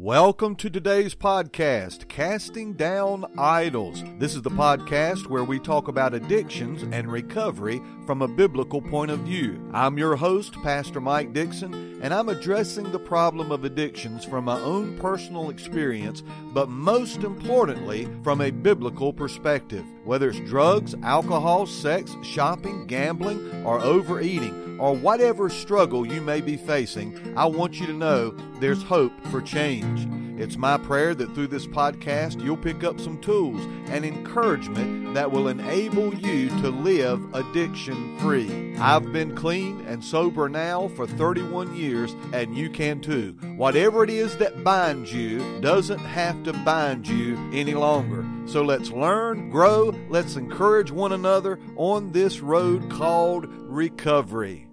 Welcome to today's podcast, Casting Down Idols. This is the podcast where we talk about addictions and recovery from a biblical point of view. I'm your host, Pastor Mike Dixon, and I'm addressing the problem of addictions from my own personal experience, but most importantly, from a biblical perspective. Whether it's drugs, alcohol, sex, shopping, gambling, or overeating, or whatever struggle you may be facing, I want you to know there's hope for change. It's my prayer that through this podcast you'll pick up some tools and encouragement that will enable you to live addiction free. I've been clean and sober now for 31 years, and you can too. Whatever it is that binds you doesn't have to bind you any longer. So let's learn, grow, let's encourage one another on this road called recovery.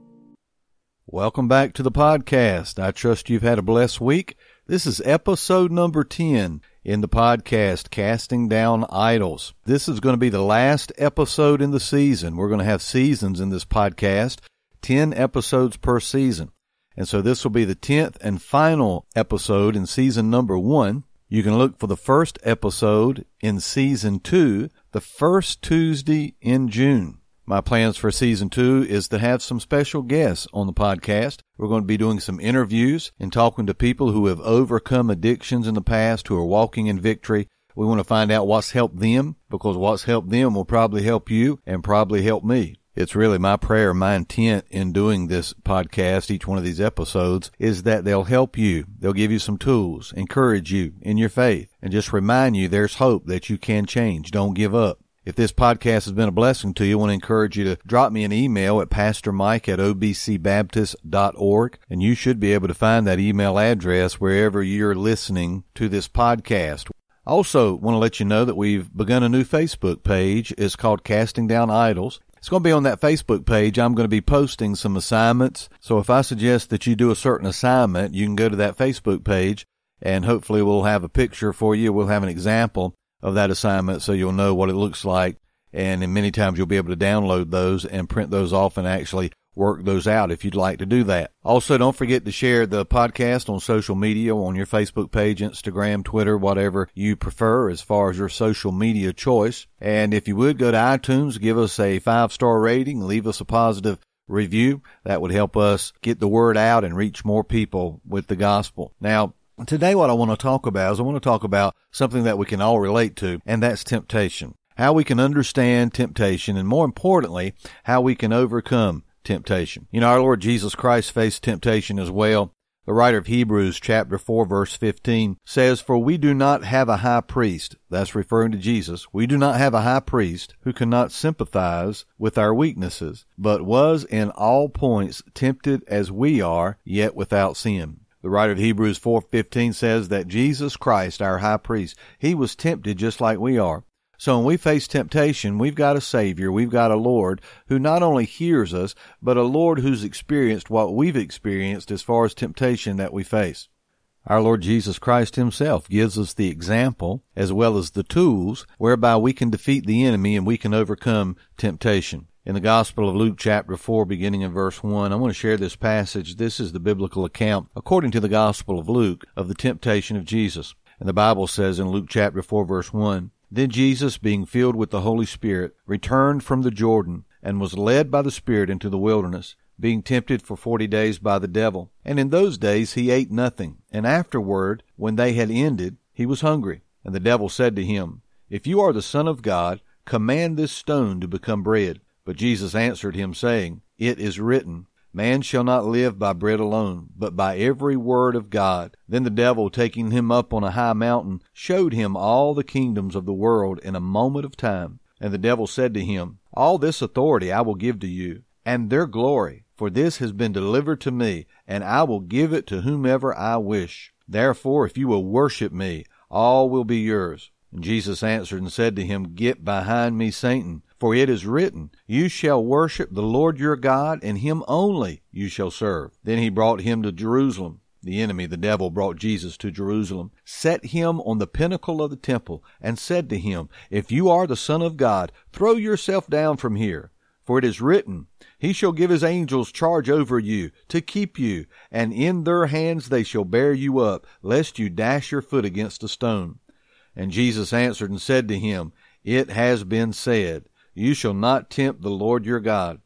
Welcome back to the podcast. I trust you've had a blessed week. This is episode number 10 in the podcast, Casting Down Idols. This is going to be the last episode in the season. We're going to have seasons in this podcast, 10 episodes per season. And so this will be the 10th and final episode in season number one. You can look for the first episode in season two, the first Tuesday in June. My plans for season two is to have some special guests on the podcast. We're going to be doing some interviews and talking to people who have overcome addictions in the past, who are walking in victory. We want to find out what's helped them because what's helped them will probably help you and probably help me. It's really my prayer, my intent in doing this podcast, each one of these episodes, is that they'll help you. They'll give you some tools, encourage you in your faith, and just remind you there's hope that you can change. Don't give up. If this podcast has been a blessing to you, I want to encourage you to drop me an email at pastormike at obcbaptist.org. And you should be able to find that email address wherever you're listening to this podcast. I also want to let you know that we've begun a new Facebook page. It's called Casting Down Idols. It's going to be on that Facebook page. I'm going to be posting some assignments. So if I suggest that you do a certain assignment, you can go to that Facebook page and hopefully we'll have a picture for you. We'll have an example of that assignment so you'll know what it looks like. And many times you'll be able to download those and print those off and actually work those out if you'd like to do that. Also, don't forget to share the podcast on social media, on your Facebook page, Instagram, Twitter, whatever you prefer as far as your social media choice. And if you would go to iTunes, give us a five star rating, leave us a positive review. That would help us get the word out and reach more people with the gospel. Now, Today, what I want to talk about is I want to talk about something that we can all relate to, and that's temptation. How we can understand temptation, and more importantly, how we can overcome temptation. You know, our Lord Jesus Christ faced temptation as well. The writer of Hebrews chapter 4 verse 15 says, For we do not have a high priest, that's referring to Jesus, we do not have a high priest who cannot sympathize with our weaknesses, but was in all points tempted as we are, yet without sin. The writer of Hebrews 4:15 says that Jesus Christ, our high priest, he was tempted just like we are. So when we face temptation, we've got a Savior, we've got a Lord who not only hears us, but a Lord who's experienced what we've experienced as far as temptation that we face. Our Lord Jesus Christ Himself gives us the example as well as the tools whereby we can defeat the enemy and we can overcome temptation in the Gospel of Luke chapter 4 beginning in verse 1. I want to share this passage. This is the biblical account according to the Gospel of Luke of the temptation of Jesus. And the Bible says in Luke chapter 4 verse 1, Then Jesus, being filled with the Holy Spirit, returned from the Jordan and was led by the Spirit into the wilderness, being tempted for forty days by the devil. And in those days he ate nothing. And afterward, when they had ended, he was hungry. And the devil said to him, If you are the Son of God, command this stone to become bread. But Jesus answered him, saying, It is written, Man shall not live by bread alone, but by every word of God. Then the devil, taking him up on a high mountain, showed him all the kingdoms of the world in a moment of time. And the devil said to him, All this authority I will give to you, and their glory, for this has been delivered to me, and I will give it to whomever I wish. Therefore, if you will worship me, all will be yours. And Jesus answered and said to him, Get behind me, Satan. For it is written, You shall worship the Lord your God, and him only you shall serve. Then he brought him to Jerusalem. The enemy, the devil, brought Jesus to Jerusalem, set him on the pinnacle of the temple, and said to him, If you are the Son of God, throw yourself down from here. For it is written, He shall give His angels charge over you, to keep you, and in their hands they shall bear you up, lest you dash your foot against a stone. And Jesus answered and said to him, It has been said, You shall not tempt the Lord your God.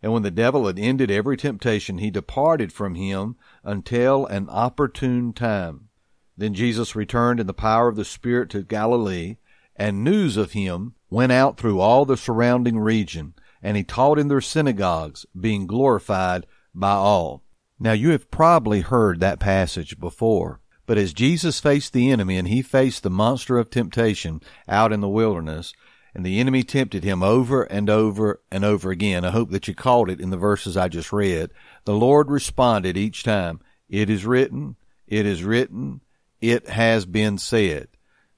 And when the devil had ended every temptation, he departed from him until an opportune time. Then Jesus returned in the power of the Spirit to Galilee, and news of him went out through all the surrounding region, and he taught in their synagogues, being glorified by all. Now you have probably heard that passage before. But as Jesus faced the enemy and he faced the monster of temptation out in the wilderness, and the enemy tempted him over and over and over again, I hope that you caught it in the verses I just read, the Lord responded each time, It is written, it is written, it has been said.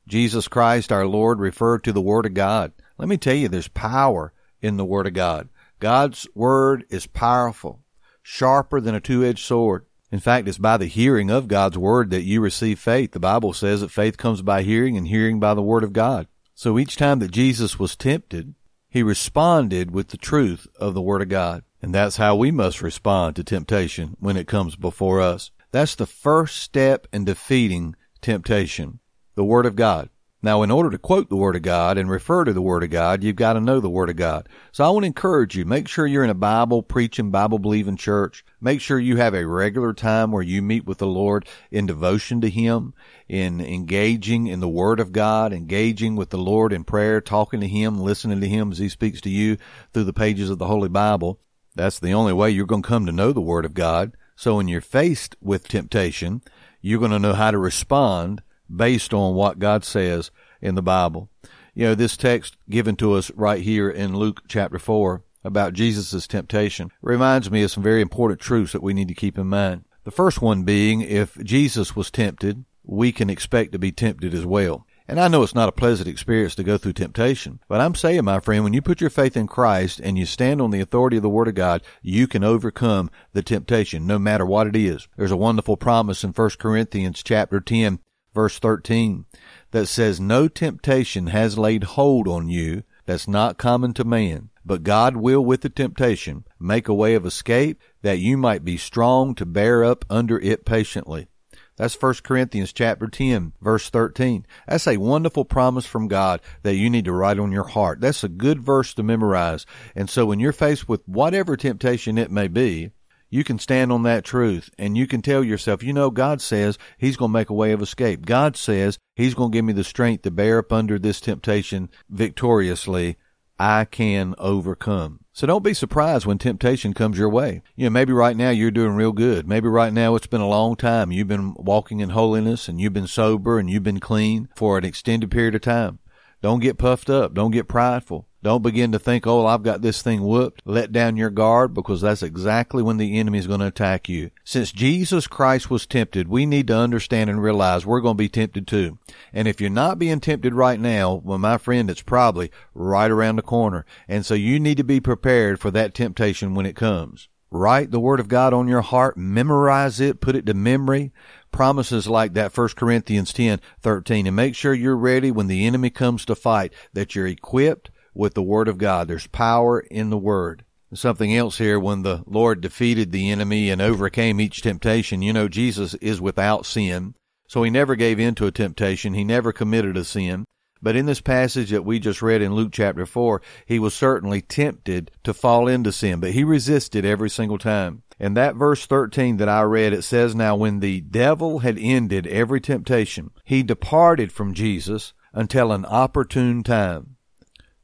Jesus Christ our Lord referred to the Word of God. Let me tell you, there's power in the Word of God. God's Word is powerful, sharper than a two-edged sword. In fact, it's by the hearing of God's Word that you receive faith. The Bible says that faith comes by hearing and hearing by the Word of God. So each time that Jesus was tempted, he responded with the truth of the Word of God. And that's how we must respond to temptation when it comes before us. That's the first step in defeating temptation the Word of God. Now, in order to quote the Word of God and refer to the Word of God, you've got to know the Word of God. So I want to encourage you, make sure you're in a Bible preaching, Bible believing church. Make sure you have a regular time where you meet with the Lord in devotion to Him, in engaging in the Word of God, engaging with the Lord in prayer, talking to Him, listening to Him as He speaks to you through the pages of the Holy Bible. That's the only way you're going to come to know the Word of God. So when you're faced with temptation, you're going to know how to respond based on what God says in the Bible. You know, this text given to us right here in Luke chapter 4 about Jesus' temptation reminds me of some very important truths that we need to keep in mind. The first one being if Jesus was tempted, we can expect to be tempted as well. And I know it's not a pleasant experience to go through temptation, but I'm saying, my friend, when you put your faith in Christ and you stand on the authority of the Word of God, you can overcome the temptation, no matter what it is. There's a wonderful promise in 1 Corinthians chapter 10 verse 13 that says, No temptation has laid hold on you that's not common to man, but God will with the temptation make a way of escape that you might be strong to bear up under it patiently. That's 1 Corinthians chapter 10 verse 13. That's a wonderful promise from God that you need to write on your heart. That's a good verse to memorize. And so when you're faced with whatever temptation it may be, you can stand on that truth and you can tell yourself, you know, God says He's going to make a way of escape. God says He's going to give me the strength to bear up under this temptation victoriously. I can overcome. So don't be surprised when temptation comes your way. You know, maybe right now you're doing real good. Maybe right now it's been a long time. You've been walking in holiness and you've been sober and you've been clean for an extended period of time. Don't get puffed up. Don't get prideful. Don't begin to think, oh, I've got this thing whooped. Let down your guard because that's exactly when the enemy is going to attack you. Since Jesus Christ was tempted, we need to understand and realize we're going to be tempted too. And if you're not being tempted right now, well, my friend, it's probably right around the corner. And so you need to be prepared for that temptation when it comes. Write the Word of God on your heart, memorize it, put it to memory, promises like that 1 Corinthians 10, 13, and make sure you're ready when the enemy comes to fight, that you're equipped, with the Word of God. There's power in the Word. Something else here, when the Lord defeated the enemy and overcame each temptation, you know, Jesus is without sin. So he never gave in to a temptation. He never committed a sin. But in this passage that we just read in Luke chapter 4, he was certainly tempted to fall into sin, but he resisted every single time. And that verse 13 that I read, it says, Now when the devil had ended every temptation, he departed from Jesus until an opportune time.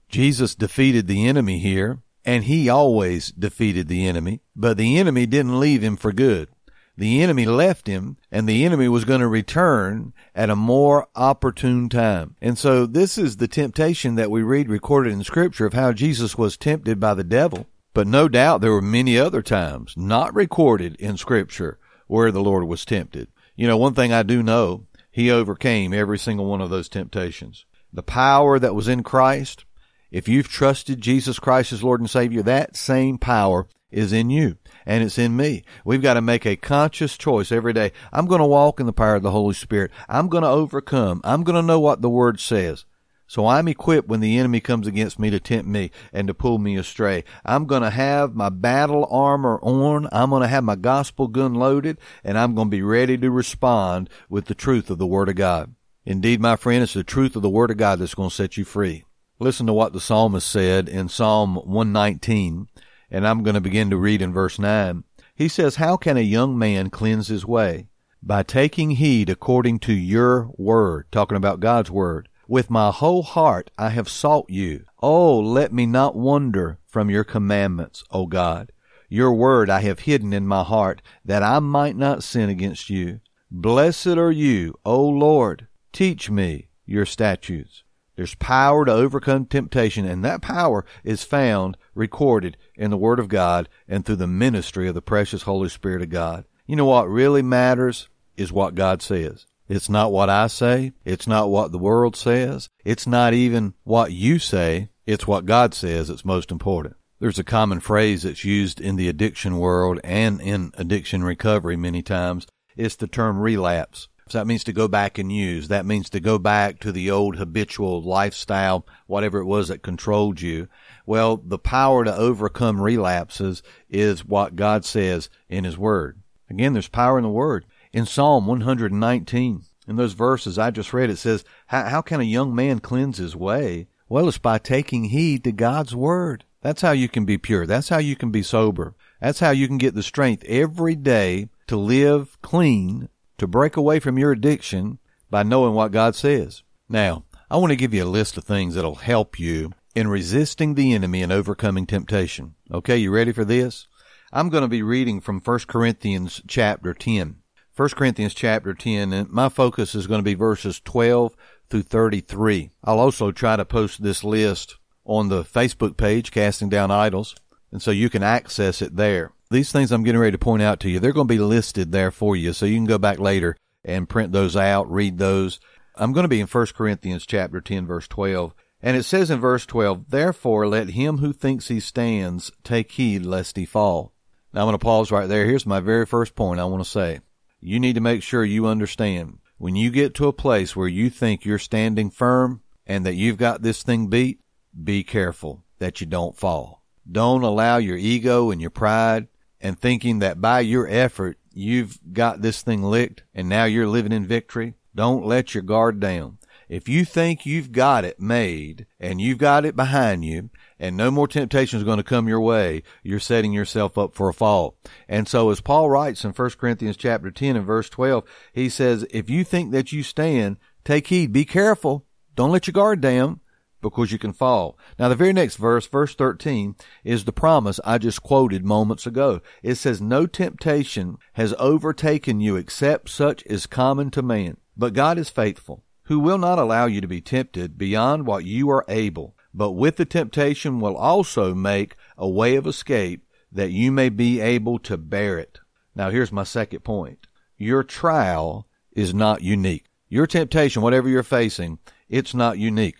Jesus defeated the enemy here, and he always defeated the enemy, but the enemy didn't leave him for good. The enemy left him, and the enemy was going to return at a more opportune time. And so this is the temptation that we read recorded in Scripture of how Jesus was tempted by the devil. But no doubt there were many other times not recorded in Scripture where the Lord was tempted. You know, one thing I do know, he overcame every single one of those temptations. The power that was in Christ if you've trusted Jesus Christ as Lord and Savior, that same power is in you and it's in me. We've got to make a conscious choice every day. I'm going to walk in the power of the Holy Spirit. I'm going to overcome. I'm going to know what the Word says. So I'm equipped when the enemy comes against me to tempt me and to pull me astray. I'm going to have my battle armor on. I'm going to have my gospel gun loaded and I'm going to be ready to respond with the truth of the word of God. Indeed, my friend, it's the truth of the word of God that's going to set you free. Listen to what the psalmist said in Psalm 119, and I'm going to begin to read in verse 9. He says, How can a young man cleanse his way? By taking heed according to your word, talking about God's word. With my whole heart I have sought you. Oh, let me not wander from your commandments, O God. Your word I have hidden in my heart, that I might not sin against you. Blessed are you, O Lord. Teach me your statutes. There's power to overcome temptation, and that power is found recorded in the Word of God and through the ministry of the precious Holy Spirit of God. You know what really matters is what God says. It's not what I say. It's not what the world says. It's not even what you say. It's what God says that's most important. There's a common phrase that's used in the addiction world and in addiction recovery many times. It's the term relapse. So that means to go back and use. That means to go back to the old habitual lifestyle, whatever it was that controlled you. Well, the power to overcome relapses is what God says in His Word. Again, there's power in the Word. In Psalm 119, in those verses I just read, it says, How can a young man cleanse his way? Well, it's by taking heed to God's Word. That's how you can be pure. That's how you can be sober. That's how you can get the strength every day to live clean, to break away from your addiction by knowing what God says. Now, I want to give you a list of things that'll help you in resisting the enemy and overcoming temptation. Okay, you ready for this? I'm going to be reading from 1 Corinthians chapter 10. 1 Corinthians chapter 10, and my focus is going to be verses 12 through 33. I'll also try to post this list on the Facebook page, Casting Down Idols, and so you can access it there. These things I'm getting ready to point out to you, they're going to be listed there for you, so you can go back later and print those out, read those. I'm going to be in 1 Corinthians chapter 10, verse 12. And it says in verse 12, Therefore let him who thinks he stands take heed lest he fall. Now I'm going to pause right there. Here's my very first point I want to say you need to make sure you understand when you get to a place where you think you're standing firm and that you've got this thing beat, be careful that you don't fall. Don't allow your ego and your pride and thinking that by your effort you've got this thing licked and now you're living in victory. Don't let your guard down. If you think you've got it made and you've got it behind you and no more temptation is going to come your way, you're setting yourself up for a fall. And so as Paul writes in 1 Corinthians chapter 10 and verse 12, he says, if you think that you stand, take heed, be careful. Don't let your guard down because you can fall. Now the very next verse, verse 13, is the promise I just quoted moments ago. It says, no temptation has overtaken you except such as common to man. But God is faithful who will not allow you to be tempted beyond what you are able, but with the temptation will also make a way of escape that you may be able to bear it. Now here's my second point. Your trial is not unique. Your temptation, whatever you're facing, it's not unique.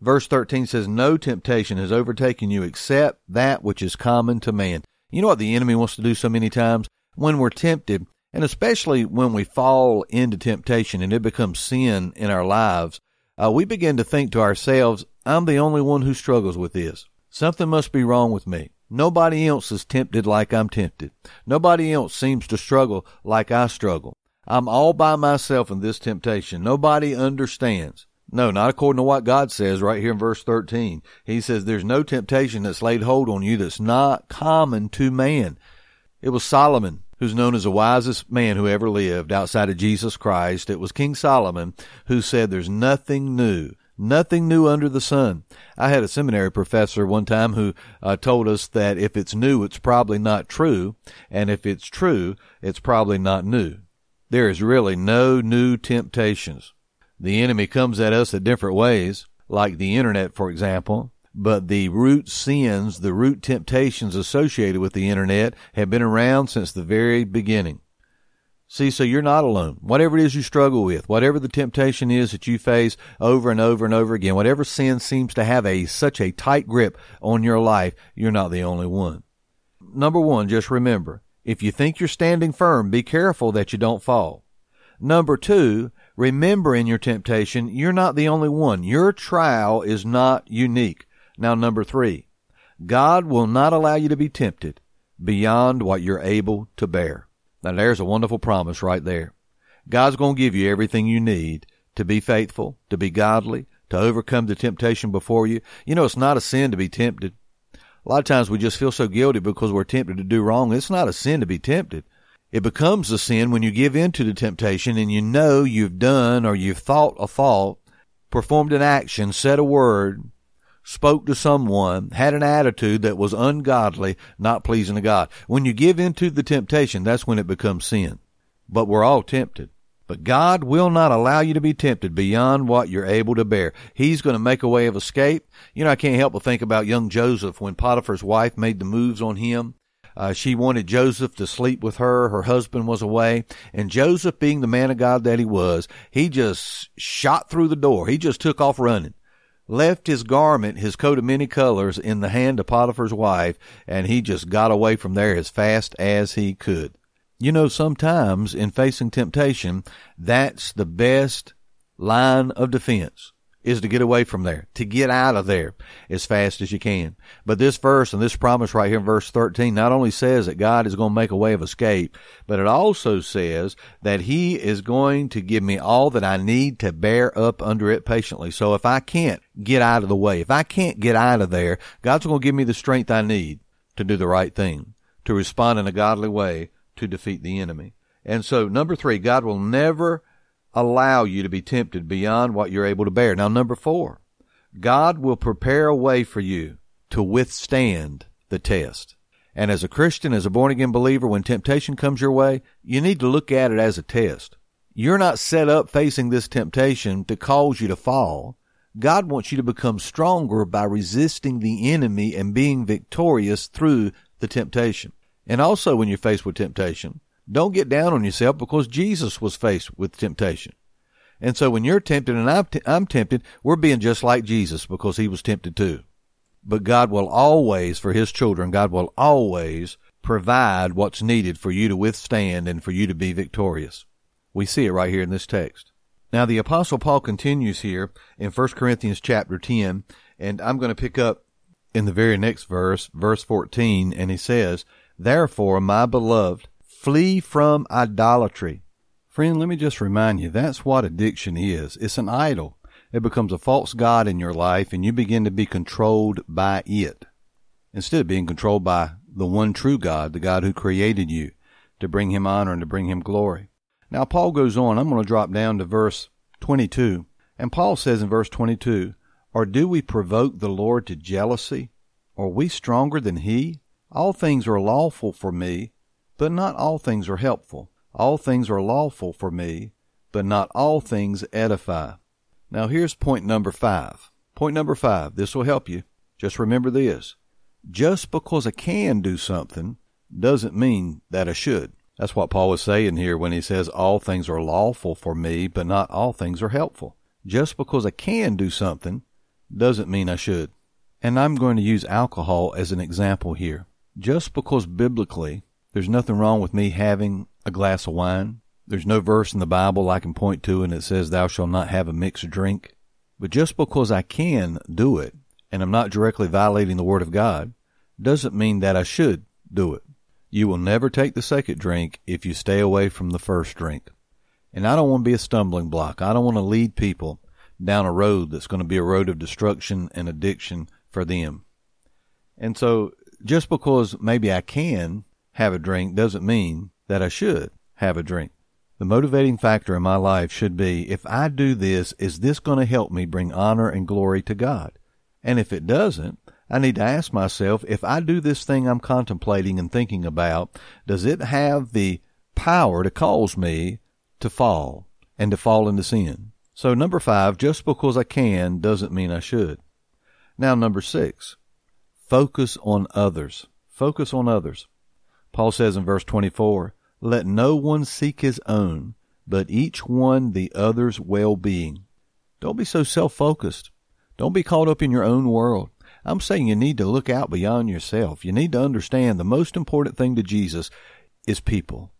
Verse 13 says, No temptation has overtaken you except that which is common to man. You know what the enemy wants to do so many times? When we're tempted, and especially when we fall into temptation and it becomes sin in our lives, uh, we begin to think to ourselves, I'm the only one who struggles with this. Something must be wrong with me. Nobody else is tempted like I'm tempted. Nobody else seems to struggle like I struggle. I'm all by myself in this temptation. Nobody understands. No, not according to what God says right here in verse 13. He says there's no temptation that's laid hold on you that's not common to man. It was Solomon who's known as the wisest man who ever lived outside of Jesus Christ. It was King Solomon who said there's nothing new, nothing new under the sun. I had a seminary professor one time who uh, told us that if it's new, it's probably not true, and if it's true, it's probably not new. There is really no new temptations. The enemy comes at us in different ways, like the internet, for example but the root sins, the root temptations associated with the internet have been around since the very beginning. See, so you're not alone. Whatever it is you struggle with, whatever the temptation is that you face over and over and over again, whatever sin seems to have a such a tight grip on your life, you're not the only one. Number one, just remember, if you think you're standing firm, be careful that you don't fall. Number two, Remember in your temptation, you're not the only one. Your trial is not unique. Now, number three, God will not allow you to be tempted beyond what you're able to bear. Now, there's a wonderful promise right there. God's going to give you everything you need to be faithful, to be godly, to overcome the temptation before you. You know, it's not a sin to be tempted. A lot of times we just feel so guilty because we're tempted to do wrong. It's not a sin to be tempted. It becomes a sin when you give in to the temptation and you know you've done or you've thought a thought, performed an action, said a word, spoke to someone, had an attitude that was ungodly, not pleasing to God. When you give in to the temptation, that's when it becomes sin. But we're all tempted. But God will not allow you to be tempted beyond what you're able to bear. He's going to make a way of escape. You know, I can't help but think about young Joseph when Potiphar's wife made the moves on him. Uh, she wanted Joseph to sleep with her. Her husband was away. And Joseph, being the man of God that he was, he just shot through the door. He just took off running. Left his garment, his coat of many colors, in the hand of Potiphar's wife, and he just got away from there as fast as he could. You know, sometimes in facing temptation, that's the best line of defense is to get away from there, to get out of there as fast as you can. But this verse and this promise right here in verse 13 not only says that God is going to make a way of escape, but it also says that He is going to give me all that I need to bear up under it patiently. So if I can't get out of the way, if I can't get out of there, God's going to give me the strength I need to do the right thing, to respond in a godly way to defeat the enemy. And so, number three, God will never allow you to be tempted beyond what you're able to bear. Now, number four, God will prepare a way for you to withstand the test. And as a Christian, as a born again believer, when temptation comes your way, you need to look at it as a test. You're not set up facing this temptation to cause you to fall. God wants you to become stronger by resisting the enemy and being victorious through the temptation. And also when you're faced with temptation, don't get down on yourself because Jesus was faced with temptation. And so when you're tempted and I'm, t- I'm tempted, we're being just like Jesus because he was tempted too. But God will always, for his children, God will always provide what's needed for you to withstand and for you to be victorious. We see it right here in this text. Now the apostle Paul continues here in 1 Corinthians chapter 10, and I'm going to pick up in the very next verse, verse 14, and he says, Therefore, my beloved, flee from idolatry. Friend, let me just remind you, that's what addiction is. It's an idol. It becomes a false God in your life and you begin to be controlled by it. Instead of being controlled by the one true God, the God who created you to bring him honor and to bring him glory. Now, Paul goes on. I'm going to drop down to verse 22. And Paul says in verse 22, Or do we provoke the Lord to jealousy? Are we stronger than he? All things are lawful for me, but not all things are helpful. All things are lawful for me, but not all things edify. Now here's point number five. Point number five. This will help you. Just remember this. Just because I can do something doesn't mean that I should. That's what Paul is saying here when he says all things are lawful for me, but not all things are helpful. Just because I can do something doesn't mean I should. And I'm going to use alcohol as an example here just because biblically there's nothing wrong with me having a glass of wine. There's no verse in the Bible I can point to and it says, Thou shalt not have a mixed drink. But just because I can do it and I'm not directly violating the Word of God doesn't mean that I should do it. You will never take the second drink if you stay away from the first drink. And I don't want to be a stumbling block. I don't want to lead people down a road that's going to be a road of destruction and addiction for them. And so just because maybe I can have a drink doesn't mean that I should have a drink. The motivating factor in my life should be if I do this, is this going to help me bring honor and glory to God? And if it doesn't, I need to ask myself if I do this thing I'm contemplating and thinking about, does it have the power to cause me to fall and to fall into sin? So, number five, just because I can doesn't mean I should. Now, number six, Focus on others. Focus on others. Paul says in verse 24, Let no one seek his own, but each one the other's well being. Don't be so self focused. Don't be caught up in your own world. I'm saying you need to look out beyond yourself. You need to understand the most important thing to Jesus is people.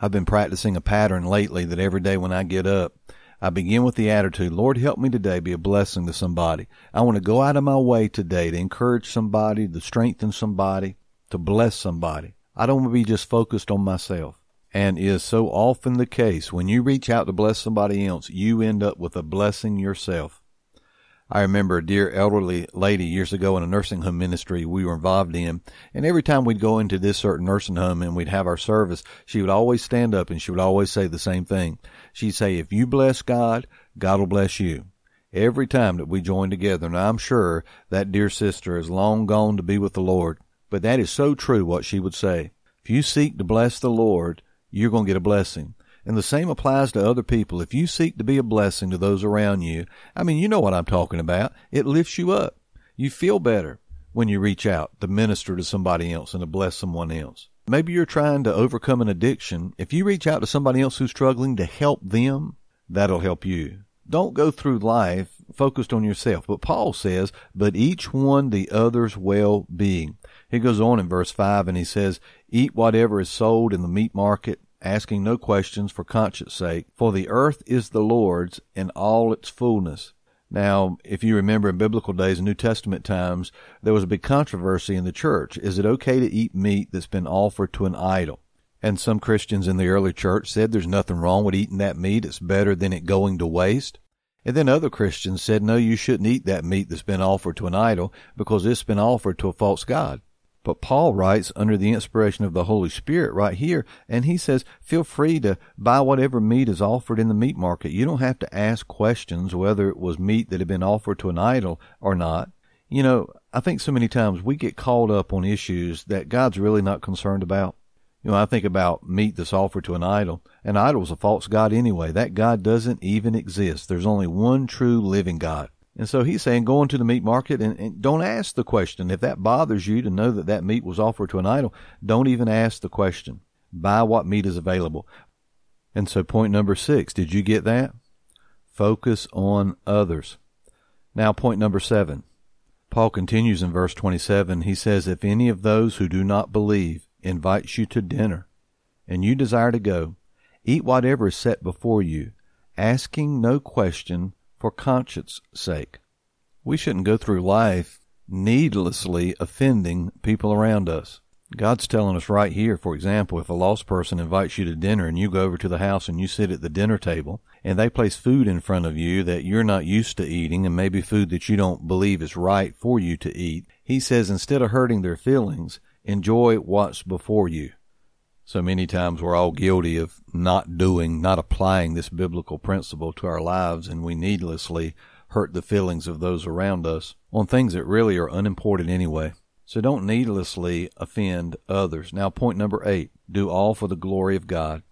I've been practicing a pattern lately that every day when I get up, I begin with the attitude, Lord, help me today be a blessing to somebody. I want to go out of my way today to encourage somebody, to strengthen somebody, to bless somebody. I don't want to be just focused on myself. And is so often the case when you reach out to bless somebody else, you end up with a blessing yourself. I remember a dear elderly lady years ago in a nursing home ministry we were involved in. And every time we'd go into this certain nursing home and we'd have our service, she would always stand up and she would always say the same thing. She'd say, if you bless God, God will bless you. Every time that we join together, and I'm sure that dear sister is long gone to be with the Lord, but that is so true what she would say. If you seek to bless the Lord, you're going to get a blessing. And the same applies to other people. If you seek to be a blessing to those around you, I mean, you know what I'm talking about. It lifts you up. You feel better when you reach out to minister to somebody else and to bless someone else. Maybe you're trying to overcome an addiction. If you reach out to somebody else who's struggling to help them, that'll help you. Don't go through life focused on yourself. But Paul says, but each one the other's well being. He goes on in verse 5 and he says, Eat whatever is sold in the meat market asking no questions for conscience sake, for the earth is the Lord's in all its fullness. Now, if you remember in biblical days, New Testament times, there was a big controversy in the church. Is it okay to eat meat that's been offered to an idol? And some Christians in the early church said there's nothing wrong with eating that meat. It's better than it going to waste. And then other Christians said, no, you shouldn't eat that meat that's been offered to an idol because it's been offered to a false God. But Paul writes under the inspiration of the Holy Spirit right here, and he says, feel free to buy whatever meat is offered in the meat market. You don't have to ask questions whether it was meat that had been offered to an idol or not. You know, I think so many times we get caught up on issues that God's really not concerned about. You know, I think about meat that's offered to an idol. An idol is a false God anyway. That God doesn't even exist. There's only one true living God. And so he's saying go into the meat market and, and, don't ask the question. If that bothers you to know that that meat was offered to an idol, don't even ask the question. Buy what meat is available. And so point number six, did you get that? Focus on others. Now point number seven. Paul continues in verse 27. He says, If any of those who do not believe invites you to dinner, and you desire to go, eat whatever is set before you, asking no question for conscience sake. We shouldn't go through life needlessly offending people around us. God's telling us right here, for example, if a lost person invites you to dinner and you go over to the house and you sit at the dinner table and they place food in front of you that you're not used to eating and maybe food that you don't believe is right for you to eat, he says instead of hurting their feelings, enjoy what's before you. So many times we're all guilty of not doing, not applying this biblical principle to our lives, and we needlessly hurt the feelings of those around us on things that really are unimportant anyway. So don't needlessly offend others. Now, point number eight do all for the glory of God.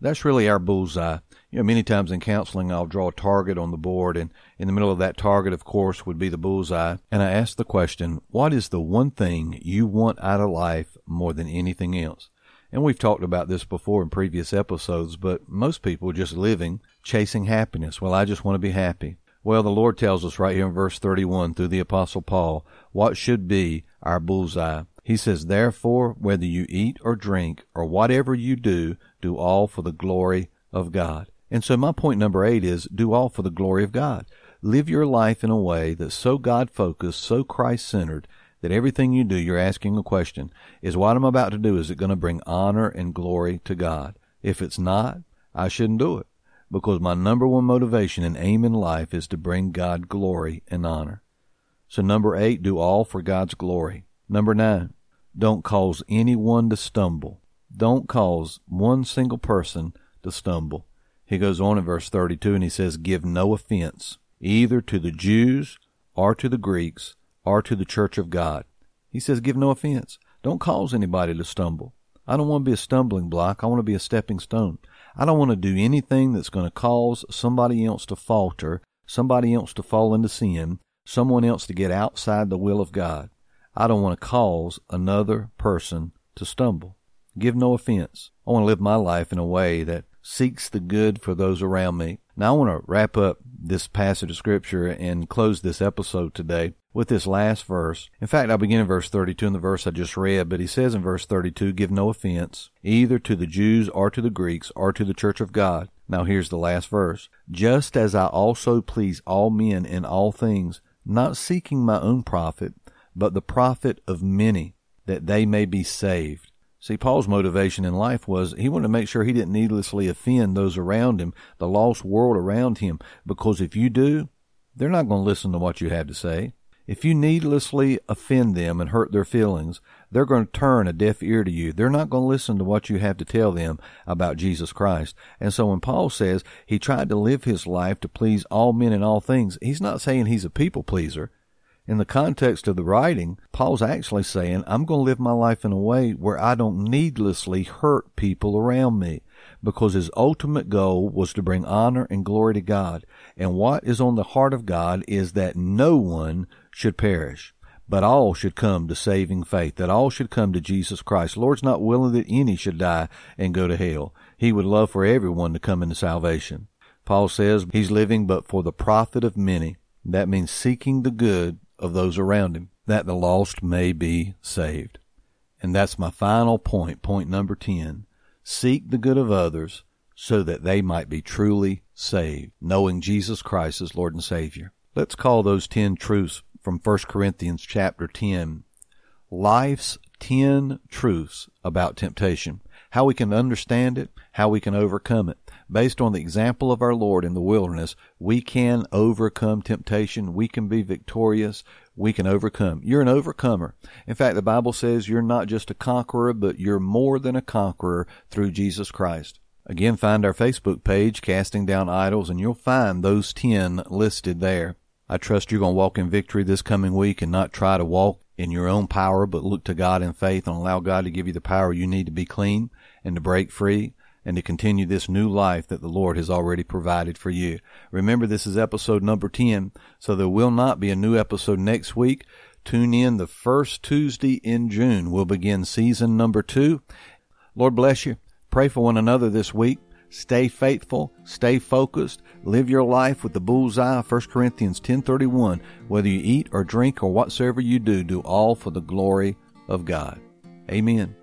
That's really our bullseye. You know, many times in counseling, I'll draw a target on the board, and in the middle of that target, of course, would be the bullseye. And I ask the question, what is the one thing you want out of life more than anything else? And we've talked about this before in previous episodes, but most people just living chasing happiness. Well, I just want to be happy. Well, the Lord tells us right here in verse 31 through the apostle Paul what should be our bullseye. He says, Therefore, whether you eat or drink or whatever you do, do all for the glory of God. And so my point number eight is do all for the glory of God. Live your life in a way that's so God focused, so Christ centered, that everything you do, you're asking a question. Is what I'm about to do, is it going to bring honor and glory to God? If it's not, I shouldn't do it because my number one motivation and aim in life is to bring God glory and honor. So number eight, do all for God's glory. Number nine, don't cause anyone to stumble. Don't cause one single person to stumble. He goes on in verse 32 and he says, give no offense either to the Jews or to the Greeks or to the church of God. He says, give no offense. Don't cause anybody to stumble. I don't want to be a stumbling block. I want to be a stepping stone. I don't want to do anything that's going to cause somebody else to falter, somebody else to fall into sin, someone else to get outside the will of God. I don't want to cause another person to stumble. Give no offense. I want to live my life in a way that seeks the good for those around me. Now I want to wrap up this passage of scripture and close this episode today with this last verse. In fact, I'll begin in verse 32 in the verse I just read, but he says in verse 32, give no offense either to the Jews or to the Greeks or to the church of God. Now here's the last verse. Just as I also please all men in all things, not seeking my own profit, but the profit of many, that they may be saved. See, Paul's motivation in life was he wanted to make sure he didn't needlessly offend those around him, the lost world around him, because if you do, they're not going to listen to what you have to say. If you needlessly offend them and hurt their feelings, they're going to turn a deaf ear to you. They're not going to listen to what you have to tell them about Jesus Christ. And so when Paul says he tried to live his life to please all men in all things, he's not saying he's a people pleaser. In the context of the writing, Paul's actually saying, I'm going to live my life in a way where I don't needlessly hurt people around me because his ultimate goal was to bring honor and glory to God. And what is on the heart of God is that no one should perish, but all should come to saving faith, that all should come to Jesus Christ. Lord's not willing that any should die and go to hell. He would love for everyone to come into salvation. Paul says he's living but for the profit of many. That means seeking the good of those around him, that the lost may be saved. And that's my final point, point number 10. Seek the good of others so that they might be truly saved, knowing Jesus Christ as Lord and Savior. Let's call those 10 truths from 1 Corinthians chapter 10. Life's 10 truths about temptation. How we can understand it, how we can overcome it. Based on the example of our Lord in the wilderness, we can overcome temptation. We can be victorious. We can overcome. You're an overcomer. In fact, the Bible says you're not just a conqueror, but you're more than a conqueror through Jesus Christ. Again, find our Facebook page, Casting Down Idols, and you'll find those 10 listed there. I trust you're going to walk in victory this coming week and not try to walk in your own power, but look to God in faith and allow God to give you the power you need to be clean and to break free and to continue this new life that the Lord has already provided for you. Remember, this is episode number 10, so there will not be a new episode next week. Tune in the first Tuesday in June. We'll begin season number two. Lord bless you. Pray for one another this week. Stay faithful, stay focused, live your life with the bullseye of 1 Corinthians 10:31. Whether you eat or drink or whatsoever you do, do all for the glory of God. Amen.